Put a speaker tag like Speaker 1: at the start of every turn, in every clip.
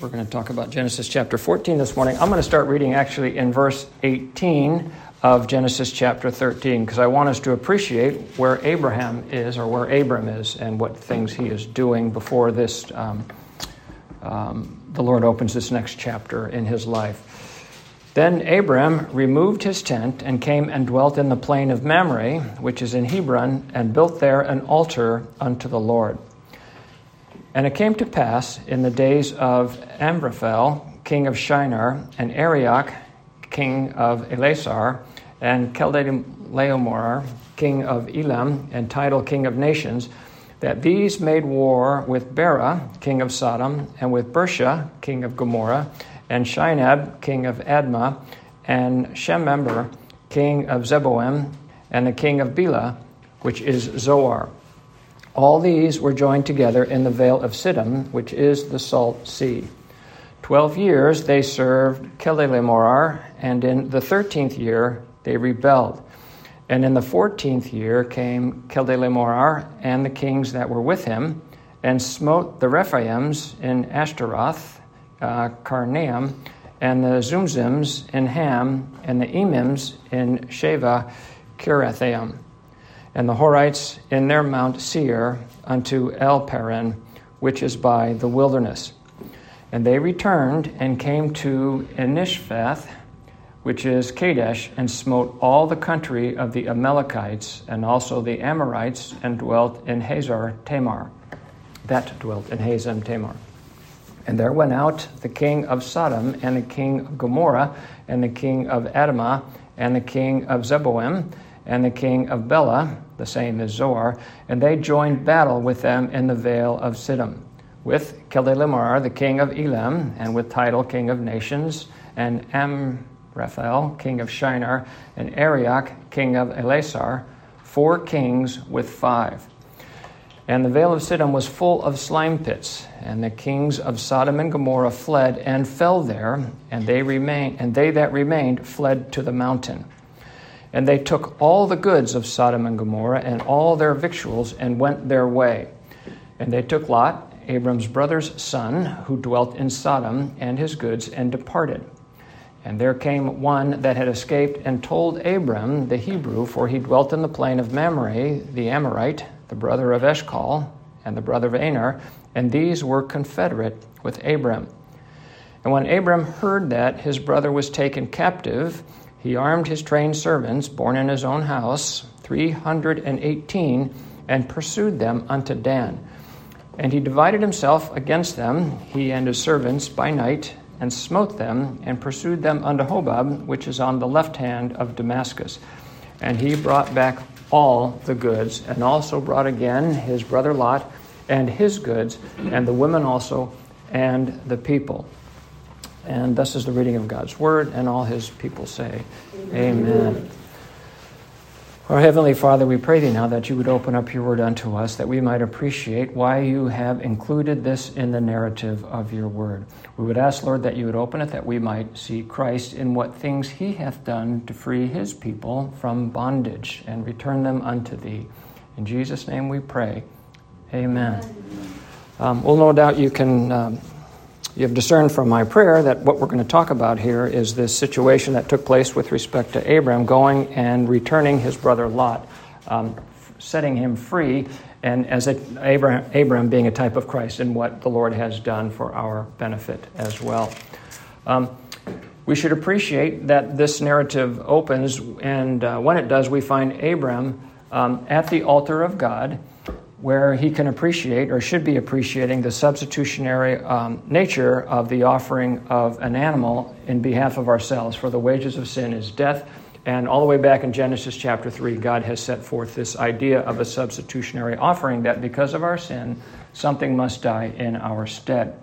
Speaker 1: We're going to talk about Genesis chapter 14 this morning. I'm going to start reading actually in verse 18 of Genesis chapter 13 because I want us to appreciate where Abraham is or where Abram is and what things he is doing before this um, um, the Lord opens this next chapter in his life. Then Abram removed his tent and came and dwelt in the plain of Mamre, which is in Hebron, and built there an altar unto the Lord. And it came to pass in the days of Amraphel, king of Shinar, and Arioch, king of Ellasar, and Chedorlaomer, king of Elam, and Tidal, king of nations, that these made war with Bera, king of Sodom, and with Birsha, king of Gomorrah, and Shinab, king of Admah, and Shemeber, king of Zeboim, and the king of Bela, which is Zoar. All these were joined together in the vale of Siddim, which is the Salt Sea. Twelve years they served Chedorlaomer, and in the thirteenth year they rebelled. And in the fourteenth year came Chedorlaomer and the kings that were with him, and smote the Rephaims in Ashtaroth, uh, Karnaim, and the Zumzims in Ham, and the Emims in Shaveh Kiriathaim and the Horites in their Mount Seir unto El Paran, which is by the wilderness. And they returned and came to Enmishpat, which is Kadesh, and smote all the country of the Amalekites and also the Amorites, and dwelt in Hazar Tamar. That dwelt in Hazar Tamar. And there went out the king of Sodom, and the king of Gomorrah, and the king of Admah, and the king of Zeboim, and the king of Bela, the same as Zoar, and they joined battle with them in the vale of Siddim, with Chedorlaomer, the king of Elam, and with Tidal, king of nations, and Amraphel, king of Shinar, and Arioch, king of Ellasar, four kings with five. And the vale of Siddim was full of slime pits, and the kings of Sodom and Gomorrah fled and fell there, and they remained, and they that remained fled to the mountain. And they took all the goods of Sodom and Gomorrah and all their victuals and went their way. And they took Lot, Abram's brother's son, who dwelt in Sodom, and his goods, and departed. And there came one that had escaped and told Abram the Hebrew, for he dwelt in the plain of Mamre, the Amorite, the brother of Eshcol, and the brother of Aner, and these were confederate with Abram. And when Abram heard that his brother was taken captive, he armed his trained servants, born in his own house, 318, and pursued them unto Dan. And he divided himself against them, he and his servants, by night, and smote them, and pursued them unto Hobah, which is on the left hand of Damascus. And he brought back all the goods, and also brought again his brother Lot and his goods, and the women also, and the people. And thus is the reading of God's word, and all his people say, Amen. Amen. Our Heavenly Father, we pray thee now that you would open up your word unto us, that we might appreciate why you have included this in the narrative of your word. We would ask, Lord, that you would open it, that we might see Christ in what things he hath done to free his people from bondage and return them unto thee. In Jesus' name we pray. Amen. Um, well, no doubt you can. Um, you have discerned from my prayer that what we're going to talk about here is this situation that took place with respect to Abram going and returning his brother Lot, um, setting him free, and as a, Abraham, Abram being a type of Christ and what the Lord has done for our benefit as well. Um, we should appreciate that this narrative opens, and uh, when it does, we find Abram um, at the altar of God where he can appreciate or should be appreciating the substitutionary um, nature of the offering of an animal in behalf of ourselves. For the wages of sin is death. And all the way back in Genesis chapter 3, God has set forth this idea of a substitutionary offering that because of our sin, something must die in our stead.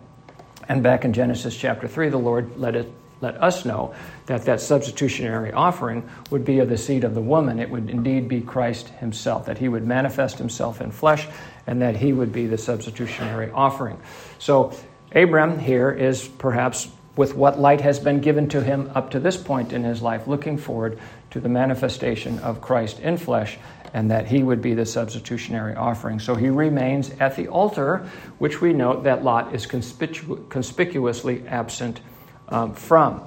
Speaker 1: And back in Genesis chapter 3, the Lord let it let us know that that substitutionary offering would be of the seed of the woman. It would indeed be Christ himself, that he would manifest himself in flesh, and that he would be the substitutionary offering. So, Abram here is perhaps with what light has been given to him up to this point in his life, looking forward to the manifestation of Christ in flesh and that he would be the substitutionary offering. So he remains at the altar, which we note that Lot is conspicu- conspicuously absent um, from.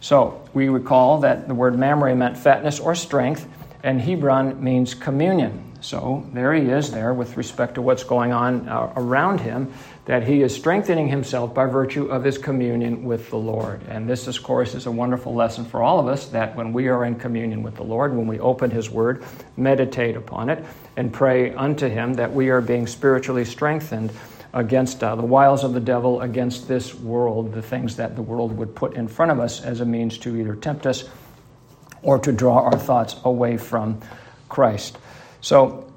Speaker 1: So we recall that the word mamre meant fatness or strength, and Hebron means communion. So there he is there with respect to what's going on uh, around him, that he is strengthening himself by virtue of his communion with the Lord. And this, of course, is a wonderful lesson for all of us that when we are in communion with the Lord, when we open his word, meditate upon it, and pray unto him, that we are being spiritually strengthened against uh, the wiles of the devil, against this world, the things that the world would put in front of us as a means to either tempt us or to draw our thoughts away from Christ. So,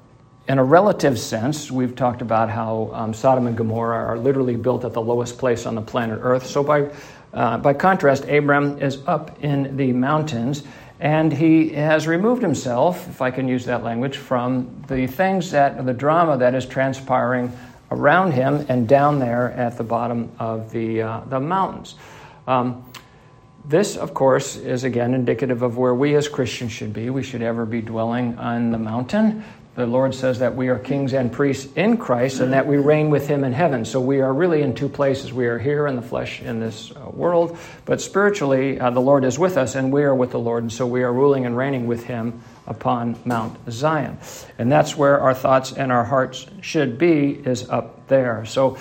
Speaker 1: in a relative sense, we've talked about how um, Sodom and Gomorrah are literally built at the lowest place on the planet Earth. So, by, uh, by contrast, Abram is up in the mountains and he has removed himself, if I can use that language, from the things that, the drama that is transpiring around him and down there at the bottom of the, uh, the mountains. Um, this, of course, is again indicative of where we as Christians should be. We should ever be dwelling on the mountain. The Lord says that we are kings and priests in Christ and that we reign with Him in heaven. So we are really in two places. We are here in the flesh in this uh, world, but spiritually, uh, the Lord is with us and we are with the Lord. And so we are ruling and reigning with Him upon Mount Zion. And that's where our thoughts and our hearts should be, is up there. So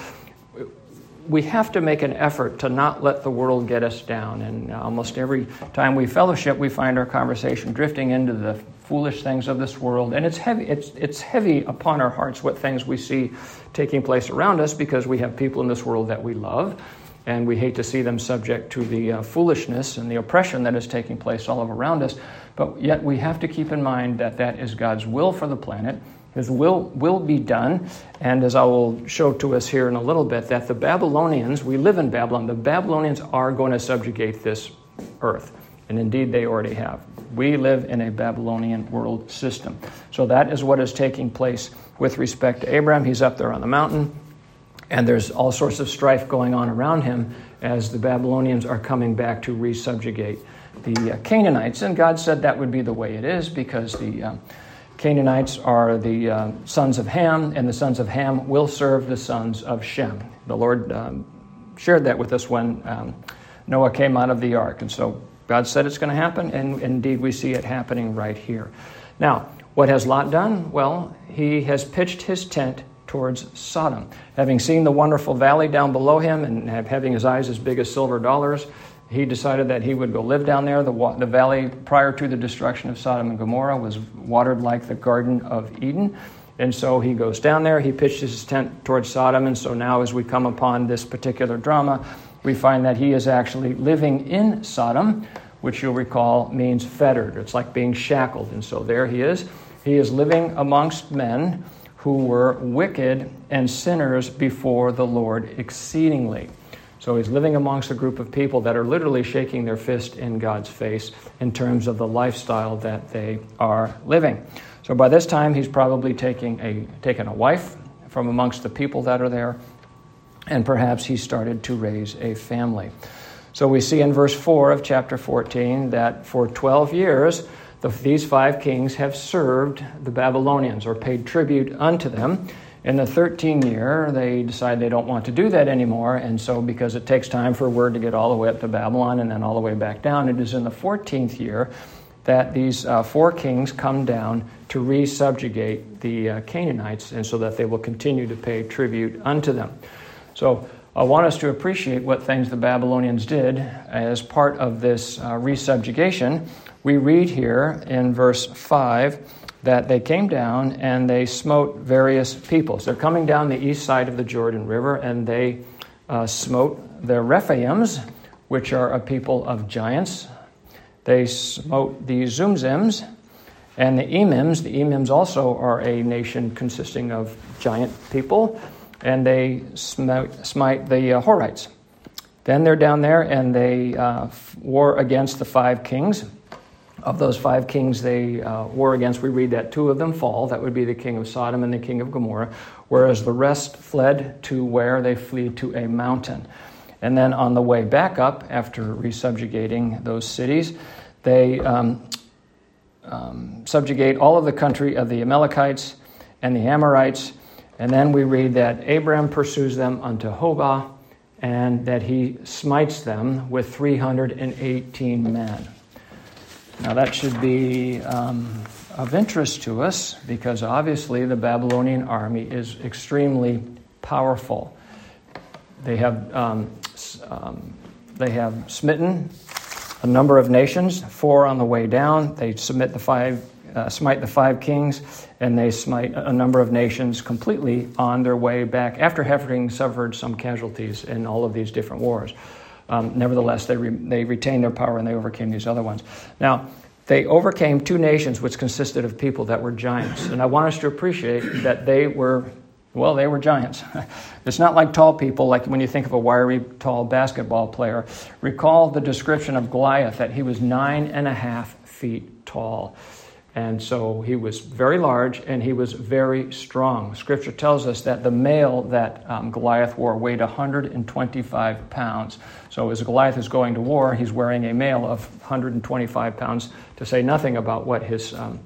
Speaker 1: we have to make an effort to not let the world get us down. And almost every time we fellowship, we find our conversation drifting into the foolish things of this world. And it's heavy, it's, it's heavy upon our hearts what things we see taking place around us because we have people in this world that we love. And we hate to see them subject to the uh, foolishness and the oppression that is taking place all around us. But yet we have to keep in mind that that is God's will for the planet his will will be done. And as I will show to us here in a little bit, that the Babylonians, we live in Babylon, the Babylonians are going to subjugate this earth. And indeed, they already have. We live in a Babylonian world system. So that is what is taking place with respect to Abraham. He's up there on the mountain, and there's all sorts of strife going on around him as the Babylonians are coming back to resubjugate the uh, Canaanites. And God said that would be the way it is because the. Uh, Canaanites are the uh, sons of Ham, and the sons of Ham will serve the sons of Shem. The Lord um, shared that with us when um, Noah came out of the ark. And so God said it's going to happen, and indeed we see it happening right here. Now, what has Lot done? Well, he has pitched his tent towards Sodom. Having seen the wonderful valley down below him and having his eyes as big as silver dollars, he decided that he would go live down there. The, the valley prior to the destruction of Sodom and Gomorrah was watered like the Garden of Eden. And so he goes down there, he pitches his tent towards Sodom. And so now, as we come upon this particular drama, we find that he is actually living in Sodom, which you'll recall means fettered. It's like being shackled. And so there he is. He is living amongst men who were wicked and sinners before the Lord exceedingly. So he's living amongst a group of people that are literally shaking their fist in God's face in terms of the lifestyle that they are living. So by this time, he's probably taking a, taken a wife from amongst the people that are there, and perhaps he started to raise a family. So we see in verse 4 of chapter 14 that for 12 years, the, these five kings have served the Babylonians or paid tribute unto them. In the 13th year, they decide they don't want to do that anymore, and so because it takes time for a word to get all the way up to Babylon and then all the way back down, it is in the 14th year that these uh, four kings come down to resubjugate the uh, Canaanites, and so that they will continue to pay tribute unto them. So I want us to appreciate what things the Babylonians did as part of this uh, resubjugation. We read here in verse 5 that they came down and they smote various peoples. They're coming down the east side of the Jordan River and they uh, smote the Rephaims, which are a people of giants. They smote the Zumzims and the Emims. The Emims also are a nation consisting of giant people, and they smite, smite the uh, Horites. Then they're down there and they uh, war against the five kings of those five kings they uh, war against, we read that two of them fall. That would be the king of Sodom and the king of Gomorrah, whereas the rest fled to where they flee to a mountain. And then on the way back up, after resubjugating those cities, they um, um, subjugate all of the country of the Amalekites and the Amorites. And then we read that Abram pursues them unto Hobah and that he smites them with 318 men. Now, that should be um, of interest to us because obviously the Babylonian army is extremely powerful. They have, um, um, they have smitten a number of nations, four on the way down. They submit the five, uh, smite the five kings, and they smite a number of nations completely on their way back after having suffered some casualties in all of these different wars. Um, nevertheless, they, re- they retained their power and they overcame these other ones. Now, they overcame two nations which consisted of people that were giants. And I want us to appreciate that they were, well, they were giants. it's not like tall people, like when you think of a wiry, tall basketball player. Recall the description of Goliath that he was nine and a half feet tall. And so he was very large and he was very strong. Scripture tells us that the mail that um, Goliath wore weighed 125 pounds. So as Goliath is going to war, he's wearing a mail of 125 pounds, to say nothing about what his um,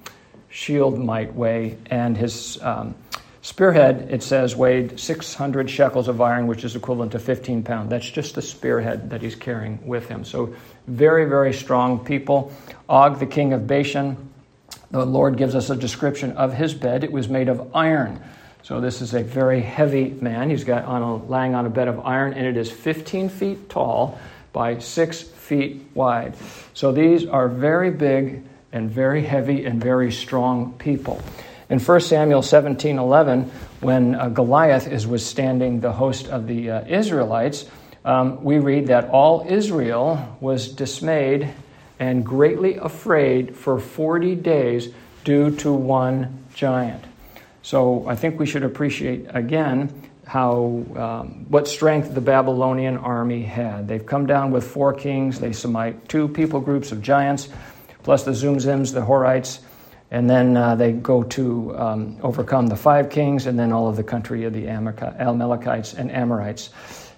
Speaker 1: shield might weigh. And his um, spearhead, it says, weighed 600 shekels of iron, which is equivalent to 15 pounds. That's just the spearhead that he's carrying with him. So very, very strong people. Og, the king of Bashan, the Lord gives us a description of his bed. It was made of iron. So this is a very heavy man. He's got on a, lying on a bed of iron, and it is 15 feet tall by six feet wide. So these are very big and very heavy and very strong people. In 1 Samuel 17 11, when uh, Goliath is withstanding the host of the uh, Israelites, um, we read that all Israel was dismayed and greatly afraid for 40 days due to one giant. So I think we should appreciate again how um, what strength the Babylonian army had. They've come down with four kings. They smite two people groups of giants, plus the Zumzims, the Horites, and then uh, they go to um, overcome the five kings, and then all of the country of the Amalekites and Amorites.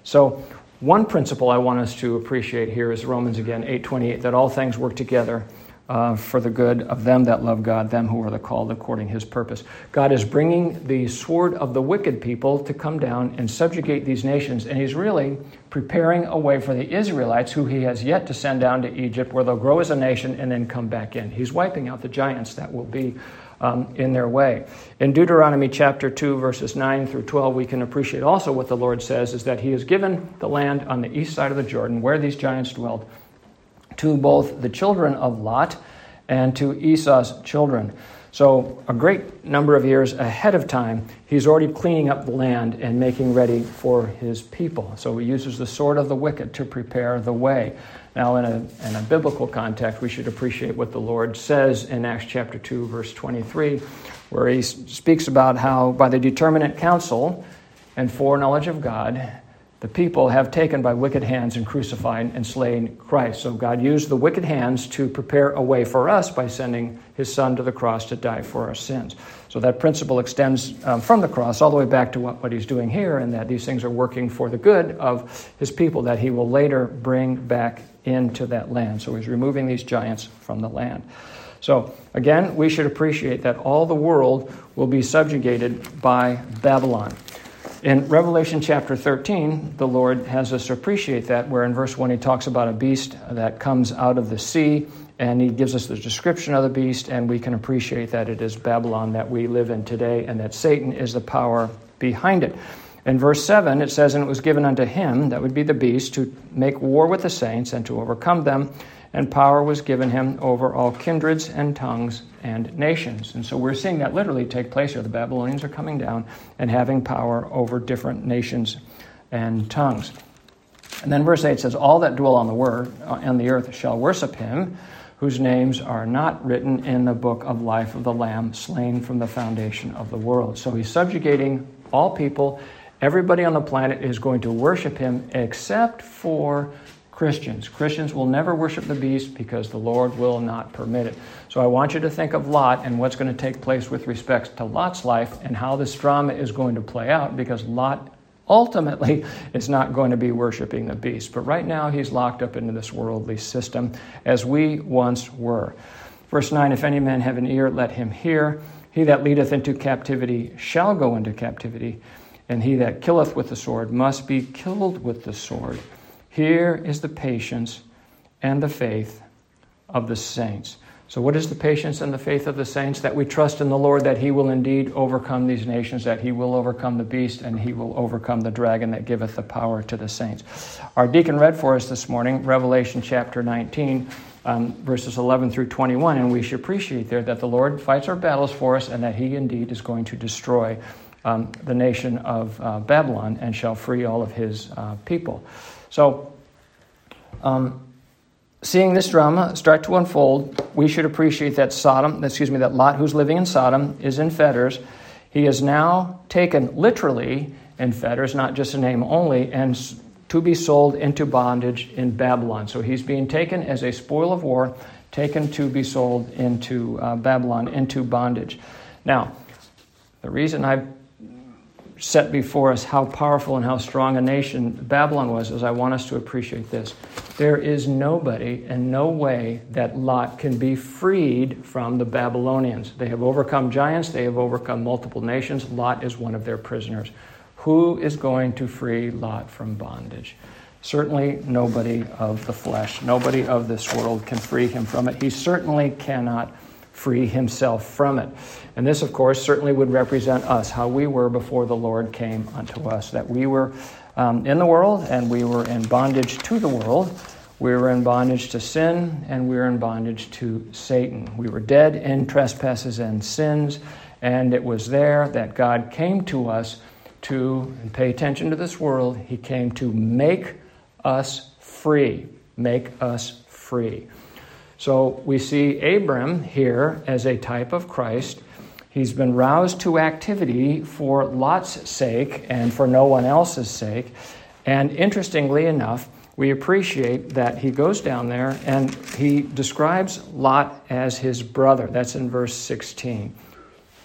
Speaker 1: So one principle I want us to appreciate here is Romans again 8:28 that all things work together uh, for the good of them that love God, them who are the called according His purpose. God is bringing the sword of the wicked people to come down and subjugate these nations, and He's really preparing a way for the Israelites, who He has yet to send down to Egypt, where they'll grow as a nation and then come back in. He's wiping out the giants that will be um, in their way. In Deuteronomy chapter 2, verses 9 through 12, we can appreciate also what the Lord says is that He has given the land on the east side of the Jordan, where these giants dwelled, to both the children of Lot and to Esau's children. So, a great number of years ahead of time, he's already cleaning up the land and making ready for his people. So, he uses the sword of the wicked to prepare the way. Now, in a, in a biblical context, we should appreciate what the Lord says in Acts chapter 2, verse 23, where he speaks about how by the determinate counsel and foreknowledge of God, the people have taken by wicked hands and crucified and slain Christ. So God used the wicked hands to prepare a way for us by sending his son to the cross to die for our sins. So that principle extends um, from the cross all the way back to what, what he's doing here, and that these things are working for the good of his people that he will later bring back into that land. So he's removing these giants from the land. So again, we should appreciate that all the world will be subjugated by Babylon. In Revelation chapter 13, the Lord has us appreciate that, where in verse 1 he talks about a beast that comes out of the sea, and he gives us the description of the beast, and we can appreciate that it is Babylon that we live in today, and that Satan is the power behind it. In verse 7, it says, And it was given unto him, that would be the beast, to make war with the saints and to overcome them and power was given him over all kindreds and tongues and nations. And so we're seeing that literally take place here. The Babylonians are coming down and having power over different nations and tongues. And then verse 8 says, All that dwell on the word on the earth shall worship him, whose names are not written in the book of life of the Lamb, slain from the foundation of the world. So he's subjugating all people. Everybody on the planet is going to worship him except for Christians. Christians will never worship the beast because the Lord will not permit it. So I want you to think of Lot and what's going to take place with respect to Lot's life and how this drama is going to play out because Lot ultimately is not going to be worshiping the beast. But right now he's locked up into this worldly system as we once were. Verse 9 If any man have an ear, let him hear. He that leadeth into captivity shall go into captivity, and he that killeth with the sword must be killed with the sword. Here is the patience and the faith of the saints. So, what is the patience and the faith of the saints? That we trust in the Lord that He will indeed overcome these nations, that He will overcome the beast, and He will overcome the dragon that giveth the power to the saints. Our deacon read for us this morning Revelation chapter 19, um, verses 11 through 21, and we should appreciate there that the Lord fights our battles for us and that He indeed is going to destroy um, the nation of uh, Babylon and shall free all of His uh, people. So, um, seeing this drama start to unfold, we should appreciate that Sodom, excuse me, that Lot, who's living in Sodom, is in fetters. He is now taken literally in fetters, not just a name only, and to be sold into bondage in Babylon. So he's being taken as a spoil of war, taken to be sold into uh, Babylon, into bondage. Now, the reason I've set before us how powerful and how strong a nation Babylon was is I want us to appreciate this. There is nobody and no way that Lot can be freed from the Babylonians. They have overcome giants, they have overcome multiple nations. Lot is one of their prisoners. Who is going to free Lot from bondage? Certainly nobody of the flesh, nobody of this world can free him from it. He certainly cannot free himself from it. And this, of course, certainly would represent us, how we were before the Lord came unto us, that we were um, in the world and we were in bondage to the world. We were in bondage to sin and we were in bondage to Satan. We were dead in trespasses and sins, and it was there that God came to us to, and pay attention to this world, He came to make us free. Make us free. So we see Abram here as a type of Christ. He's been roused to activity for Lot's sake and for no one else's sake. And interestingly enough, we appreciate that he goes down there and he describes Lot as his brother. That's in verse 16.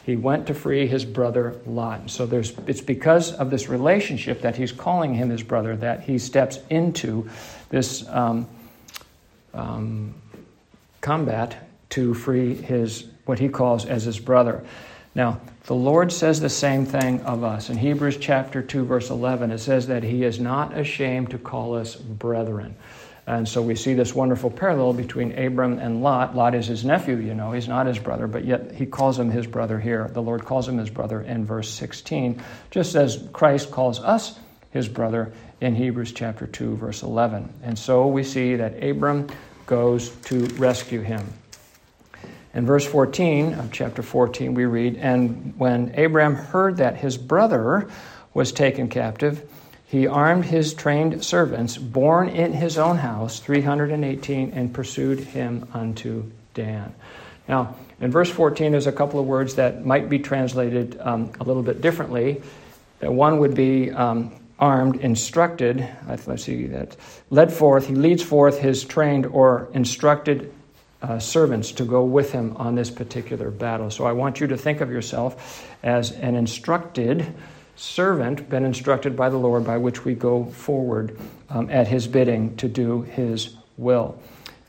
Speaker 1: He went to free his brother Lot. So there's, it's because of this relationship that he's calling him his brother that he steps into this um, um, combat to free his what he calls as his brother. Now, the Lord says the same thing of us. In Hebrews chapter 2 verse 11 it says that he is not ashamed to call us brethren. And so we see this wonderful parallel between Abram and Lot. Lot is his nephew, you know, he's not his brother, but yet he calls him his brother here. The Lord calls him his brother in verse 16, just as Christ calls us his brother in Hebrews chapter 2 verse 11. And so we see that Abram goes to rescue him. In verse 14 of chapter 14, we read, And when Abraham heard that his brother was taken captive, he armed his trained servants, born in his own house, 318, and pursued him unto Dan. Now, in verse 14, there's a couple of words that might be translated um, a little bit differently. One would be um, armed, instructed, let's see that, led forth, he leads forth his trained or instructed uh, servants to go with him on this particular battle. So I want you to think of yourself as an instructed servant, been instructed by the Lord, by which we go forward um, at his bidding to do his will.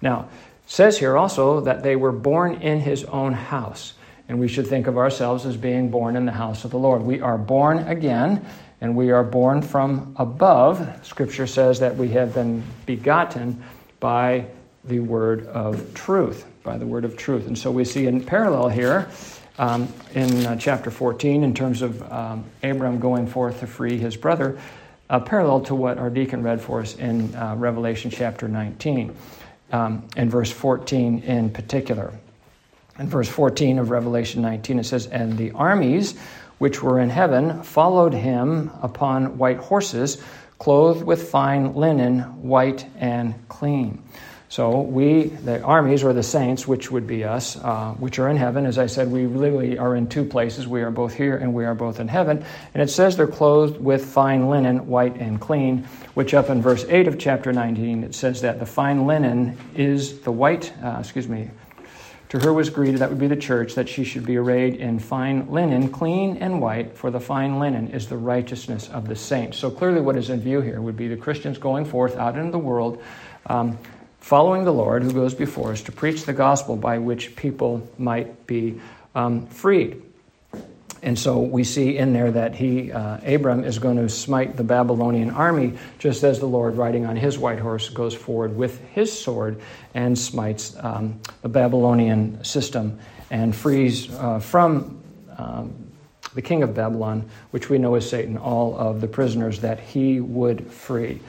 Speaker 1: Now, says here also that they were born in his own house. And we should think of ourselves as being born in the house of the Lord. We are born again and we are born from above. Scripture says that we have been begotten by the word of truth, by the word of truth. And so we see in parallel here um, in uh, chapter 14, in terms of um, Abram going forth to free his brother, uh, parallel to what our deacon read for us in uh, Revelation chapter 19, um, in verse 14 in particular. In verse 14 of Revelation 19, it says, And the armies which were in heaven followed him upon white horses, clothed with fine linen, white and clean. So we, the armies or the saints, which would be us, uh, which are in heaven, as I said, we literally are in two places. We are both here and we are both in heaven. And it says they're clothed with fine linen, white and clean, which up in verse 8 of chapter 19, it says that the fine linen is the white, uh, excuse me, to her was greeted, that would be the church, that she should be arrayed in fine linen, clean and white, for the fine linen is the righteousness of the saints. So clearly, what is in view here would be the Christians going forth out into the world, um, following the Lord who goes before us to preach the gospel by which people might be um, freed. And so we see in there that he, uh, Abram, is going to smite the Babylonian army, just as the Lord, riding on his white horse, goes forward with his sword and smites um, the Babylonian system and frees uh, from um, the king of Babylon, which we know is Satan, all of the prisoners that he would free.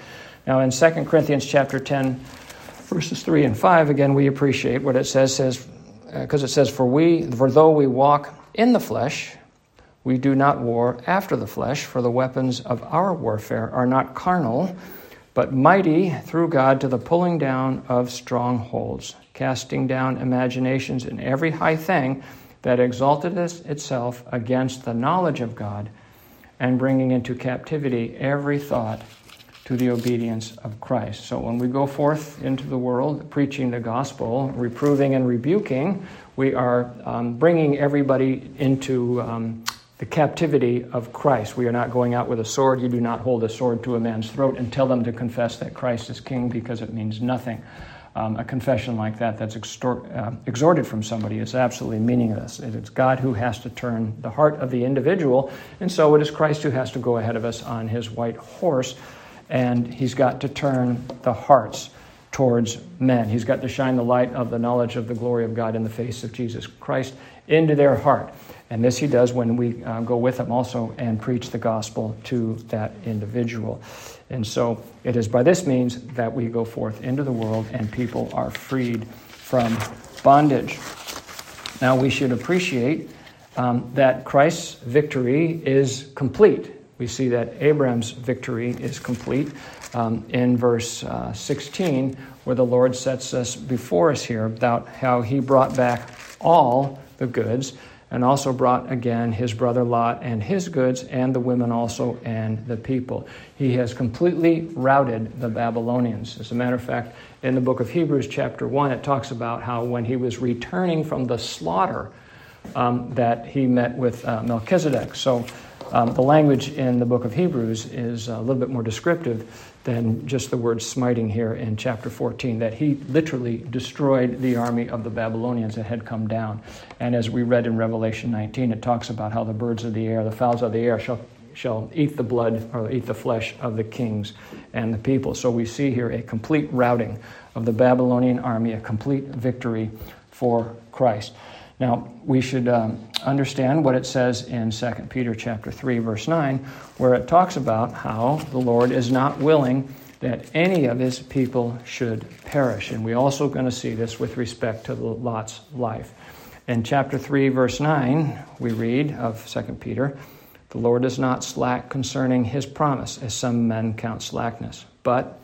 Speaker 1: Now, in 2 Corinthians chapter 10, verses 3 and 5, again, we appreciate what it says, says because uh, it says, For we, for though we walk in the flesh, we do not war after the flesh, for the weapons of our warfare are not carnal, but mighty through God to the pulling down of strongholds, casting down imaginations and every high thing that exalted itself against the knowledge of God, and bringing into captivity every thought to the obedience of Christ. So when we go forth into the world preaching the gospel, reproving and rebuking, we are um, bringing everybody into um, the captivity of Christ. We are not going out with a sword. You do not hold a sword to a man's throat and tell them to confess that Christ is king because it means nothing. Um, a confession like that that's extor- uh, exhorted from somebody is absolutely meaningless. It is God who has to turn the heart of the individual, and so it is Christ who has to go ahead of us on his white horse and he's got to turn the hearts towards men. He's got to shine the light of the knowledge of the glory of God in the face of Jesus Christ into their heart. And this he does when we uh, go with him also and preach the gospel to that individual. And so it is by this means that we go forth into the world and people are freed from bondage. Now we should appreciate um, that Christ's victory is complete. We see that Abraham's victory is complete um, in verse uh, 16, where the Lord sets us before us here about how he brought back all the goods and also brought again his brother Lot and his goods, and the women also, and the people. He has completely routed the Babylonians. As a matter of fact, in the book of Hebrews, chapter 1, it talks about how when he was returning from the slaughter, um, that he met with uh, Melchizedek. So um, the language in the book of Hebrews is a little bit more descriptive than just the word smiting here in chapter 14, that he literally destroyed the army of the Babylonians that had come down. And as we read in Revelation 19, it talks about how the birds of the air, the fowls of the air, shall, shall eat the blood or eat the flesh of the kings and the people. So we see here a complete routing of the Babylonian army, a complete victory for Christ. Now, we should um, understand what it says in 2 Peter chapter 3 verse 9 where it talks about how the Lord is not willing that any of his people should perish. And we're also going to see this with respect to Lot's life. In chapter 3 verse 9, we read of 2 Peter, the Lord is not slack concerning his promise, as some men count slackness, but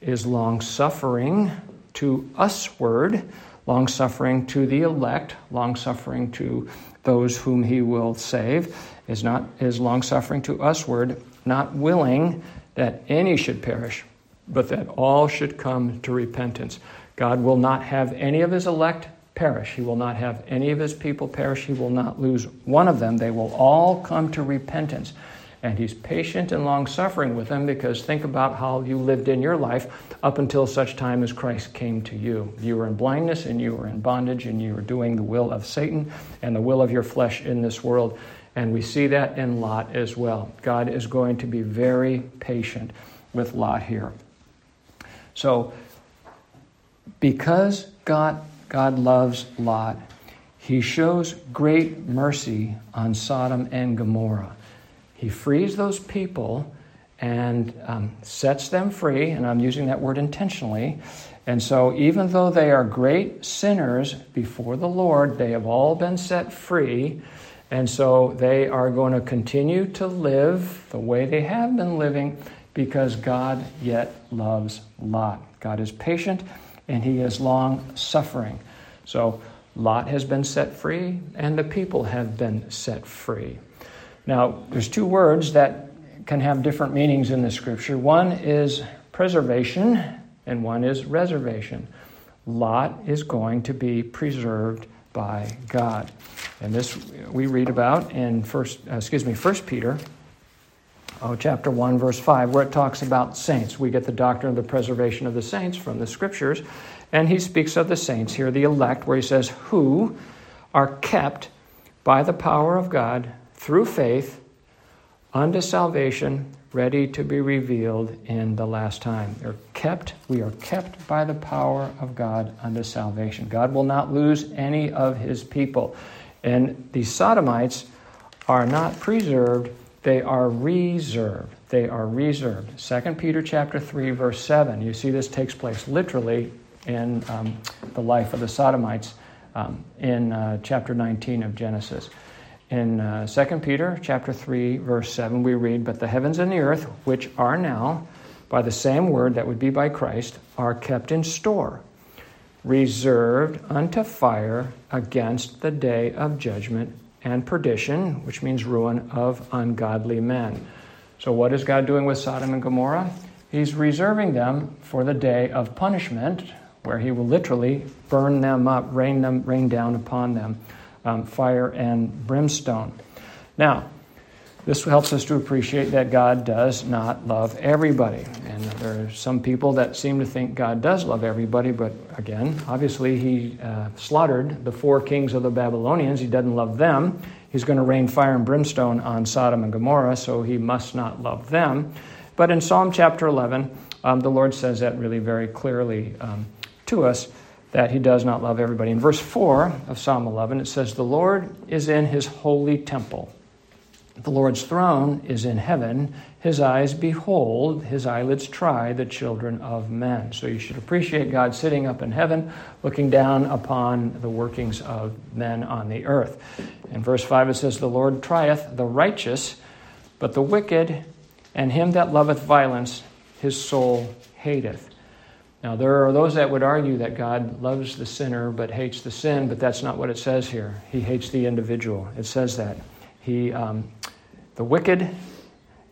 Speaker 1: is long suffering to usward long suffering to the elect, long suffering to those whom he will save, is not is long suffering to usward, not willing that any should perish, but that all should come to repentance. God will not have any of his elect perish. He will not have any of his people perish. He will not lose one of them. They will all come to repentance. And he's patient and long suffering with them because think about how you lived in your life up until such time as Christ came to you. You were in blindness and you were in bondage and you were doing the will of Satan and the will of your flesh in this world. And we see that in Lot as well. God is going to be very patient with Lot here. So, because God, God loves Lot, he shows great mercy on Sodom and Gomorrah. He frees those people and um, sets them free, and I'm using that word intentionally. And so, even though they are great sinners before the Lord, they have all been set free. And so, they are going to continue to live the way they have been living because God yet loves Lot. God is patient and he is long suffering. So, Lot has been set free, and the people have been set free. Now, there's two words that can have different meanings in the scripture. One is preservation, and one is reservation. Lot is going to be preserved by God. And this we read about in first uh, excuse me, first Peter oh, chapter 1, verse 5, where it talks about saints. We get the doctrine of the preservation of the saints from the scriptures. And he speaks of the saints here, the elect, where he says, who are kept by the power of God through faith unto salvation, ready to be revealed in the last time. They're kept, we are kept by the power of God unto salvation. God will not lose any of his people. And the Sodomites are not preserved, they are reserved. They are reserved. 2 Peter chapter 3, verse 7. You see this takes place literally in um, the life of the Sodomites um, in uh, chapter 19 of Genesis. In uh, 2 Peter chapter 3, verse 7, we read, But the heavens and the earth, which are now, by the same word that would be by Christ, are kept in store, reserved unto fire against the day of judgment and perdition, which means ruin of ungodly men. So, what is God doing with Sodom and Gomorrah? He's reserving them for the day of punishment, where He will literally burn them up, rain them, rain down upon them, um, fire and brimstone. Now, this helps us to appreciate that God does not love everybody. And there are some people that seem to think God does love everybody, but again, obviously, He uh, slaughtered the four kings of the Babylonians. He doesn't love them. He's going to rain fire and brimstone on Sodom and Gomorrah, so He must not love them. But in Psalm chapter 11, um, the Lord says that really very clearly um, to us that he does not love everybody. In verse 4 of Psalm 11, it says, The Lord is in his holy temple. The Lord's throne is in heaven. His eyes behold, his eyelids try the children of men. So you should appreciate God sitting up in heaven, looking down upon the workings of men on the earth. In verse 5, it says, The Lord trieth the righteous, but the wicked and him that loveth violence, his soul hateth. Now, there are those that would argue that God loves the sinner but hates the sin, but that's not what it says here. He hates the individual. It says that. He, um, the wicked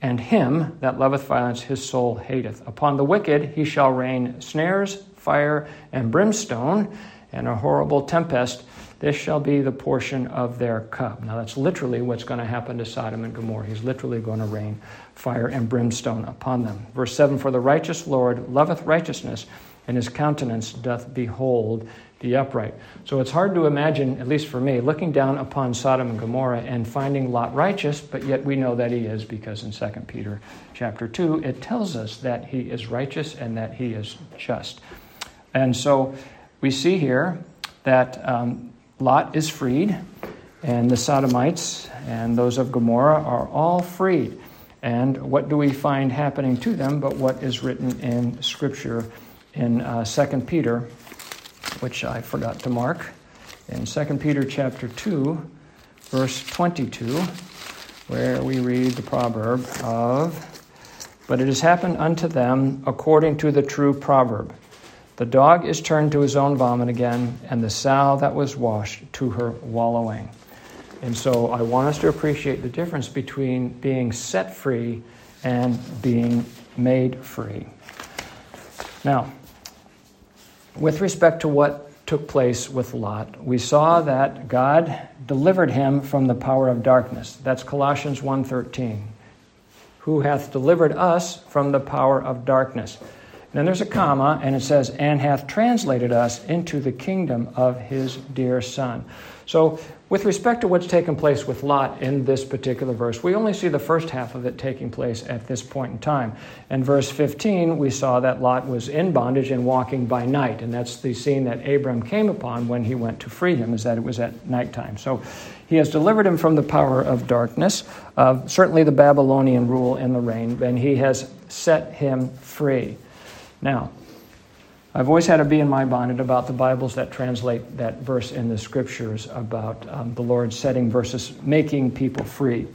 Speaker 1: and him that loveth violence, his soul hateth. Upon the wicked he shall rain snares, fire, and brimstone, and a horrible tempest. This shall be the portion of their cup. Now, that's literally what's going to happen to Sodom and Gomorrah. He's literally going to rain fire and brimstone upon them. Verse 7 For the righteous Lord loveth righteousness, and his countenance doth behold the upright. So it's hard to imagine, at least for me, looking down upon Sodom and Gomorrah and finding Lot righteous, but yet we know that he is because in 2 Peter chapter 2 it tells us that he is righteous and that he is just. And so we see here that um, Lot is freed, and the Sodomites and those of Gomorrah are all freed. And what do we find happening to them but what is written in Scripture in uh, 2 Peter, which I forgot to mark. In 2 Peter chapter 2, verse 22, where we read the proverb of, But it has happened unto them according to the true proverb. The dog is turned to his own vomit again, and the sow that was washed to her wallowing. And so I want us to appreciate the difference between being set free and being made free. Now, with respect to what took place with Lot, we saw that God delivered him from the power of darkness. That's Colossians 1:13. Who hath delivered us from the power of darkness. Then there's a comma and it says and hath translated us into the kingdom of his dear son. So with respect to what's taken place with Lot in this particular verse, we only see the first half of it taking place at this point in time. In verse 15, we saw that Lot was in bondage and walking by night, and that's the scene that Abram came upon when he went to free him, is that it was at nighttime. So he has delivered him from the power of darkness, uh, certainly the Babylonian rule and the reign, and he has set him free. Now, I've always had to be in my bonnet about the Bibles that translate that verse in the scriptures about um, the Lord setting versus making people free.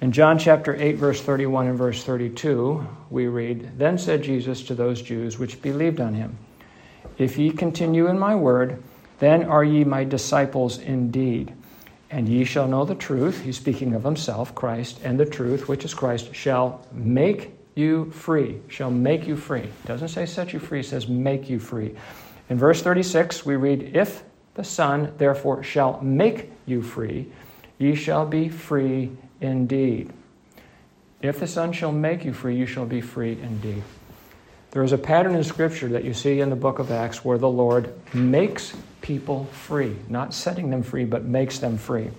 Speaker 1: In John chapter 8, verse 31 and verse 32, we read, Then said Jesus to those Jews which believed on him, If ye continue in my word, then are ye my disciples indeed. And ye shall know the truth, he's speaking of himself, Christ, and the truth, which is Christ, shall make you free, shall make you free. It doesn't say set you free, says make you free. In verse 36, we read, If the Son therefore shall make you free, ye shall be free indeed. If the Son shall make you free, you shall be free indeed. There is a pattern in Scripture that you see in the book of Acts where the Lord makes people free, not setting them free, but makes them free.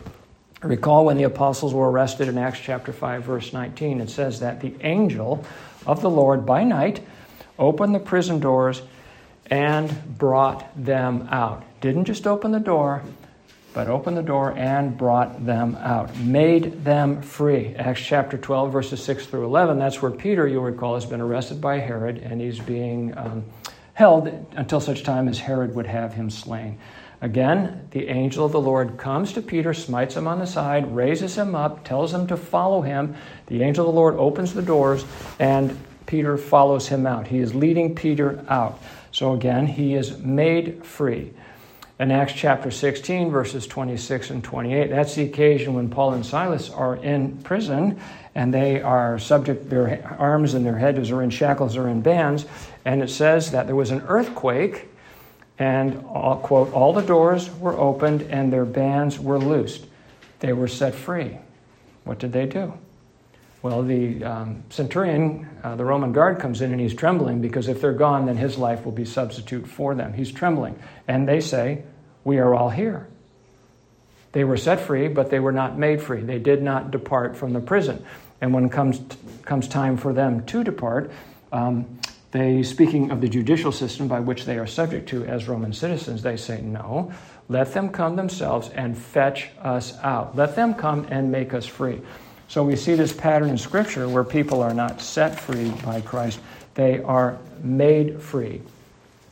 Speaker 1: Recall when the apostles were arrested in Acts chapter 5, verse 19, it says that the angel of the Lord by night opened the prison doors and brought them out. Didn't just open the door, but opened the door and brought them out, made them free. Acts chapter 12, verses 6 through 11, that's where Peter, you'll recall, has been arrested by Herod and he's being um, held until such time as Herod would have him slain. Again, the angel of the Lord comes to Peter, smites him on the side, raises him up, tells him to follow him. The angel of the Lord opens the doors, and Peter follows him out. He is leading Peter out. So again, he is made free. In Acts chapter 16, verses 26 and 28, that's the occasion when Paul and Silas are in prison and they are subject, their arms and their heads are in shackles or in bands. And it says that there was an earthquake and, all, quote, all the doors were opened and their bands were loosed. They were set free. What did they do? Well, the um, centurion, uh, the Roman guard, comes in and he's trembling because if they're gone, then his life will be substitute for them. He's trembling. And they say, We are all here. They were set free, but they were not made free. They did not depart from the prison. And when comes, comes time for them to depart, um, they, speaking of the judicial system by which they are subject to as Roman citizens, they say, no, let them come themselves and fetch us out. Let them come and make us free. So we see this pattern in Scripture where people are not set free by Christ, they are made free.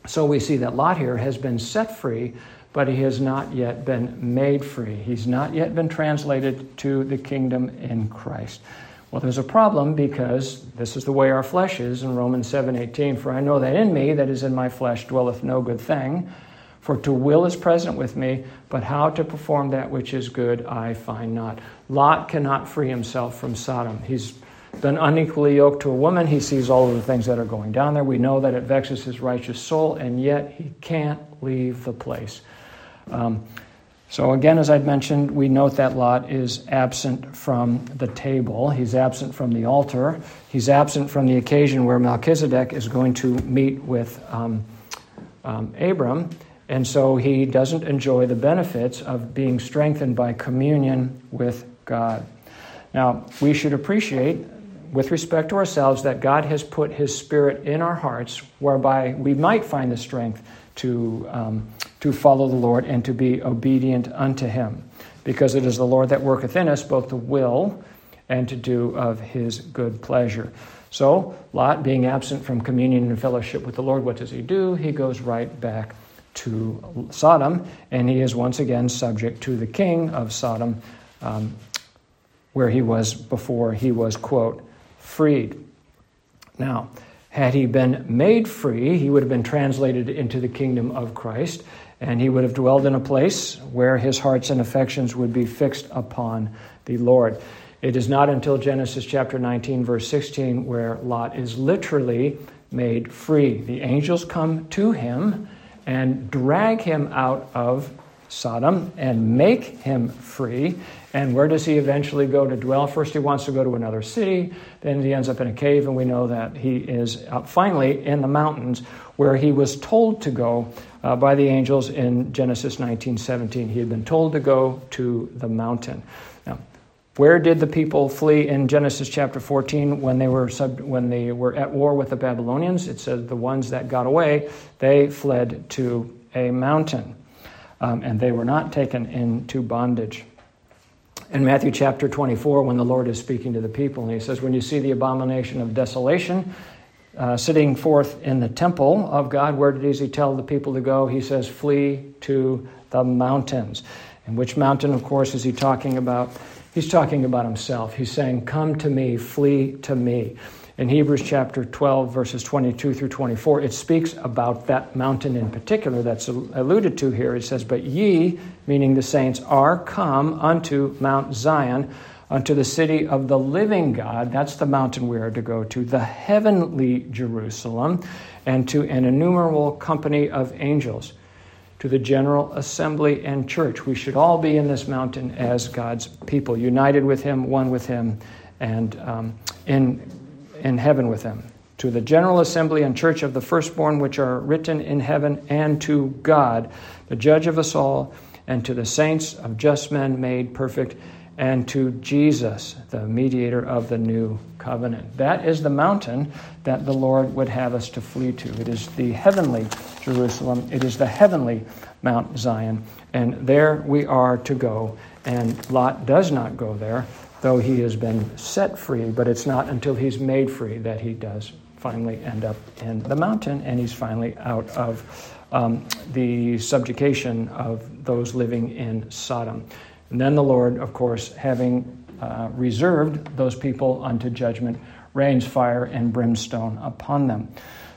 Speaker 1: So we see that Lot here has been set free, but he has not yet been made free. He's not yet been translated to the kingdom in Christ. Well, there's a problem because this is the way our flesh is in Romans 7:18, for I know that in me that is in my flesh dwelleth no good thing, for to will is present with me, but how to perform that which is good I find not. Lot cannot free himself from Sodom. He's been unequally yoked to a woman. He sees all of the things that are going down there. We know that it vexes his righteous soul, and yet he can't leave the place. Um, so, again, as I'd mentioned, we note that Lot is absent from the table. He's absent from the altar. He's absent from the occasion where Melchizedek is going to meet with um, um, Abram. And so he doesn't enjoy the benefits of being strengthened by communion with God. Now, we should appreciate, with respect to ourselves, that God has put his Spirit in our hearts whereby we might find the strength to. Um, to follow the Lord and to be obedient unto him, because it is the Lord that worketh in us both to will and to do of his good pleasure. So, Lot, being absent from communion and fellowship with the Lord, what does he do? He goes right back to Sodom, and he is once again subject to the king of Sodom, um, where he was before he was, quote, freed. Now, had he been made free, he would have been translated into the kingdom of Christ and he would have dwelled in a place where his hearts and affections would be fixed upon the Lord. It is not until Genesis chapter 19, verse 16, where Lot is literally made free. The angels come to him and drag him out of Sodom and make him free. And where does he eventually go to dwell? First, he wants to go to another city. Then he ends up in a cave, and we know that he is uh, finally in the mountains where he was told to go uh, by the angels in Genesis 19:17. He had been told to go to the mountain. Now, where did the people flee in Genesis chapter 14 when they were sub, when they were at war with the Babylonians? It says the ones that got away they fled to a mountain, um, and they were not taken into bondage. In Matthew chapter 24, when the Lord is speaking to the people, and he says, When you see the abomination of desolation, uh, sitting forth in the temple of God, where does he tell the people to go? He says, Flee to the mountains. And which mountain, of course, is he talking about? He's talking about himself. He's saying, Come to me, flee to me. In Hebrews chapter 12, verses 22 through 24, it speaks about that mountain in particular that's alluded to here. It says, But ye, meaning the saints, are come unto Mount Zion unto the city of the living God. That's the mountain we are to go to, the heavenly Jerusalem, and to an innumerable company of angels, to the general assembly and church. We should all be in this mountain as God's people, united with Him, one with Him, and um, in, in heaven with them. To the general assembly and church of the firstborn which are written in heaven, and to God, the judge of us all, and to the saints of just men made perfect, and to Jesus, the mediator of the new covenant. That is the mountain that the Lord would have us to flee to. It is the heavenly Jerusalem, it is the heavenly Mount Zion, and there we are to go. And Lot does not go there, though he has been set free, but it's not until he's made free that he does finally end up in the mountain and he's finally out of um, the subjugation of those living in Sodom. And then the Lord, of course, having uh, reserved those people unto judgment, rains fire and brimstone upon them.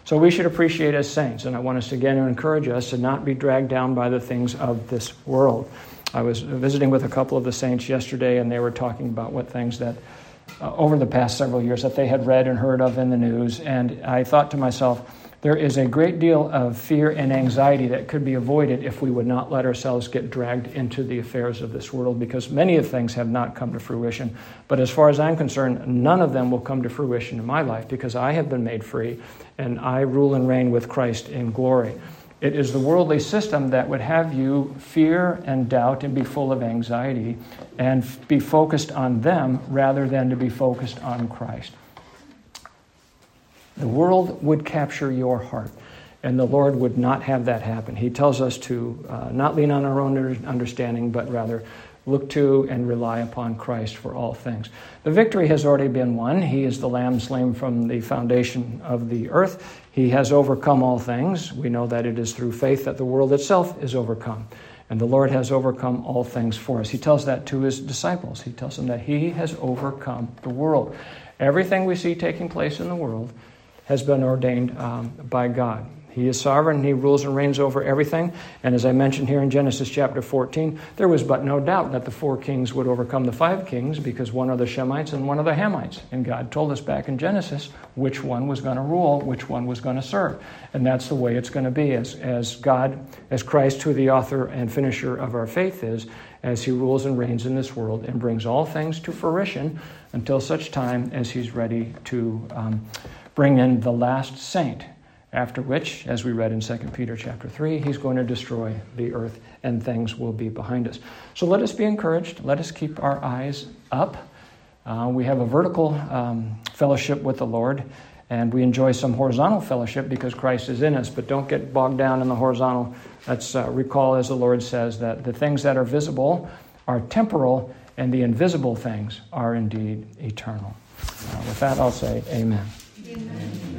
Speaker 1: So we should appreciate as saints, and I want us again to encourage us to not be dragged down by the things of this world. I was visiting with a couple of the saints yesterday, and they were talking about what things that uh, over the past several years that they had read and heard of in the news. And I thought to myself, there is a great deal of fear and anxiety that could be avoided if we would not let ourselves get dragged into the affairs of this world because many of things have not come to fruition. But as far as I'm concerned, none of them will come to fruition in my life because I have been made free and I rule and reign with Christ in glory. It is the worldly system that would have you fear and doubt and be full of anxiety and be focused on them rather than to be focused on Christ. The world would capture your heart, and the Lord would not have that happen. He tells us to uh, not lean on our own understanding, but rather look to and rely upon Christ for all things. The victory has already been won. He is the Lamb slain from the foundation of the earth. He has overcome all things. We know that it is through faith that the world itself is overcome. And the Lord has overcome all things for us. He tells that to his disciples. He tells them that he has overcome the world. Everything we see taking place in the world has been ordained um, by God. He is sovereign, he rules and reigns over everything. And as I mentioned here in Genesis chapter 14, there was but no doubt that the four kings would overcome the five kings because one are the Shemites and one are the Hamites. And God told us back in Genesis which one was going to rule, which one was going to serve. And that's the way it's going to be as, as God, as Christ, who the author and finisher of our faith is, as he rules and reigns in this world and brings all things to fruition until such time as he's ready to. Um, bring in the last saint, after which, as we read in 2 Peter chapter 3, he's going to destroy the earth and things will be behind us. So let us be encouraged. Let us keep our eyes up. Uh, we have a vertical um, fellowship with the Lord, and we enjoy some horizontal fellowship because Christ is in us, but don't get bogged down in the horizontal. Let's uh, recall, as the Lord says, that the things that are visible are temporal, and the invisible things are indeed eternal. Uh, with that, I'll say amen. Amen.